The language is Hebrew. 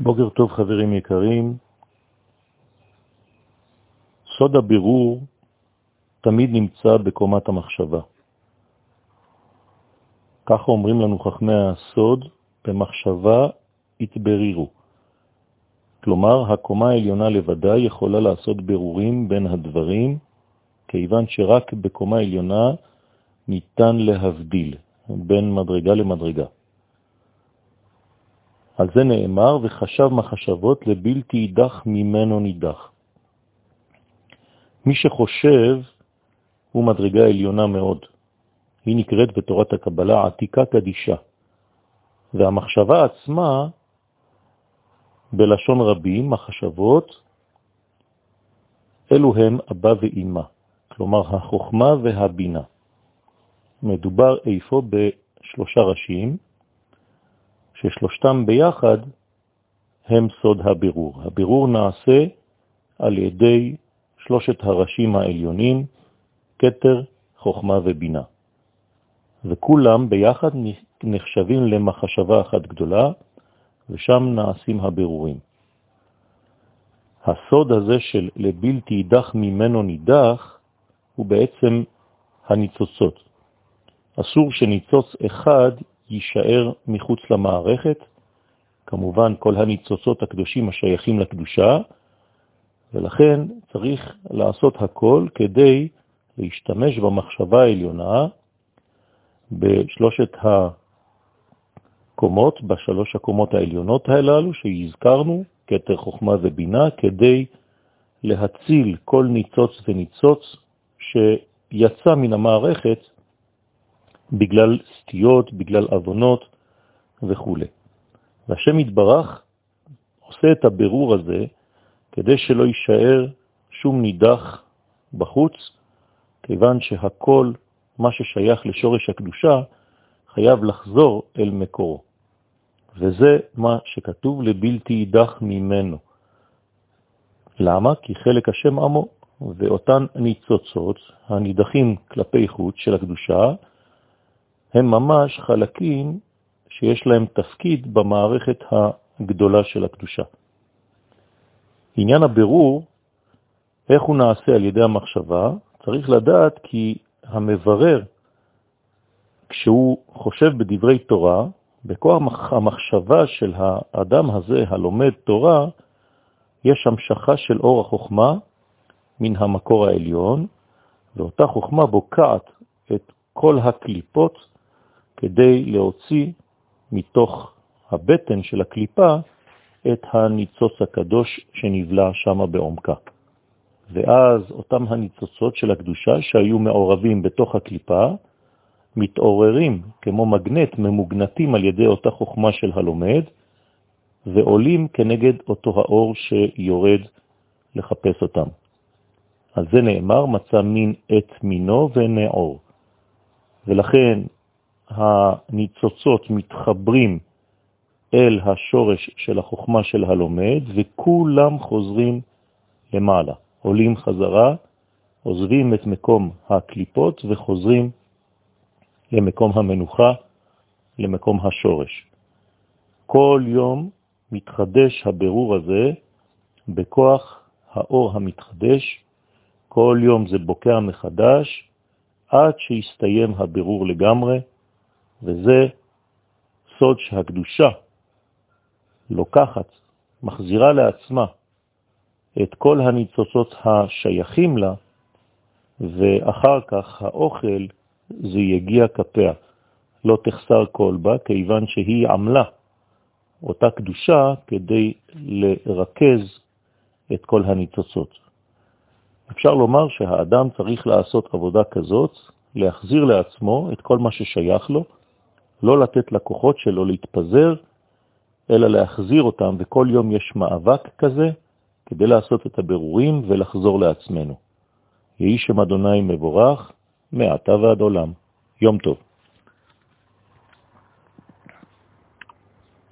בוקר טוב חברים יקרים. סוד הבירור תמיד נמצא בקומת המחשבה. ככה אומרים לנו חכמי הסוד, במחשבה התברירו. כלומר, הקומה העליונה לבדה יכולה לעשות בירורים בין הדברים, כיוון שרק בקומה עליונה ניתן להבדיל בין מדרגה למדרגה. על זה נאמר, וחשב מחשבות לבלתי יידח ממנו נידח. מי שחושב הוא מדרגה עליונה מאוד. היא נקראת בתורת הקבלה עתיקה קדישה. והמחשבה עצמה, בלשון רבים, מחשבות, אלו הם אבא ואימא, כלומר החוכמה והבינה. מדובר איפה בשלושה ראשים, ששלושתם ביחד הם סוד הבירור. הבירור נעשה על ידי שלושת הראשים העליונים, קטר, חוכמה ובינה. וכולם ביחד נחשבים למחשבה אחת גדולה, ושם נעשים הבירורים. הסוד הזה של לבלתי יידח ממנו נידח, הוא בעצם הניצוצות. אסור שניצוץ אחד יישאר מחוץ למערכת, כמובן כל הניצוצות הקדושים השייכים לקדושה, ולכן צריך לעשות הכל כדי להשתמש במחשבה העליונה בשלושת הקומות, בשלוש הקומות העליונות הללו שהזכרנו, כתר חוכמה ובינה, כדי להציל כל ניצוץ וניצוץ שיצא מן המערכת בגלל סטיות, בגלל אבונות וכו'. והשם יתברך עושה את הבירור הזה כדי שלא יישאר שום נידח בחוץ, כיוון שהכל, מה ששייך לשורש הקדושה, חייב לחזור אל מקורו. וזה מה שכתוב לבלתי יידח ממנו. למה? כי חלק השם עמו, ואותן ניצוצות, הנידחים כלפי חוץ של הקדושה, הם ממש חלקים שיש להם תפקיד במערכת הגדולה של הקדושה. עניין הבירור, איך הוא נעשה על ידי המחשבה, צריך לדעת כי המברר, כשהוא חושב בדברי תורה, בכוח המחשבה של האדם הזה, הלומד תורה, יש המשכה של אור החוכמה מן המקור העליון, ואותה חוכמה בוקעת את כל הקליפות כדי להוציא מתוך הבטן של הקליפה את הניצוץ הקדוש שנבלע שם בעומקה. ואז אותם הניצוצות של הקדושה שהיו מעורבים בתוך הקליפה, מתעוררים כמו מגנט, ממוגנטים על ידי אותה חוכמה של הלומד, ועולים כנגד אותו האור שיורד לחפש אותם. על זה נאמר, מצא מין את מינו ונעור. ולכן הניצוצות מתחברים אל השורש של החוכמה של הלומד, וכולם חוזרים למעלה, עולים חזרה, עוזבים את מקום הקליפות וחוזרים למקום המנוחה, למקום השורש. כל יום מתחדש הבירור הזה בכוח האור המתחדש, כל יום זה בוקע מחדש, עד שיסתיים הבירור לגמרי, וזה סוד שהקדושה לוקחת, מחזירה לעצמה את כל הניצוצות השייכים לה, ואחר כך האוכל זה יגיע כפיה, לא תחסר כל בה, כיוון שהיא עמלה אותה קדושה כדי לרכז את כל הניצוצות. אפשר לומר שהאדם צריך לעשות עבודה כזאת, להחזיר לעצמו את כל מה ששייך לו, לא לתת לכוחות שלו להתפזר, אלא להחזיר אותם, וכל יום יש מאבק כזה כדי לעשות את הבירורים ולחזור לעצמנו. יהי שם אדוני מבורך, מעתה ועד עולם. יום טוב.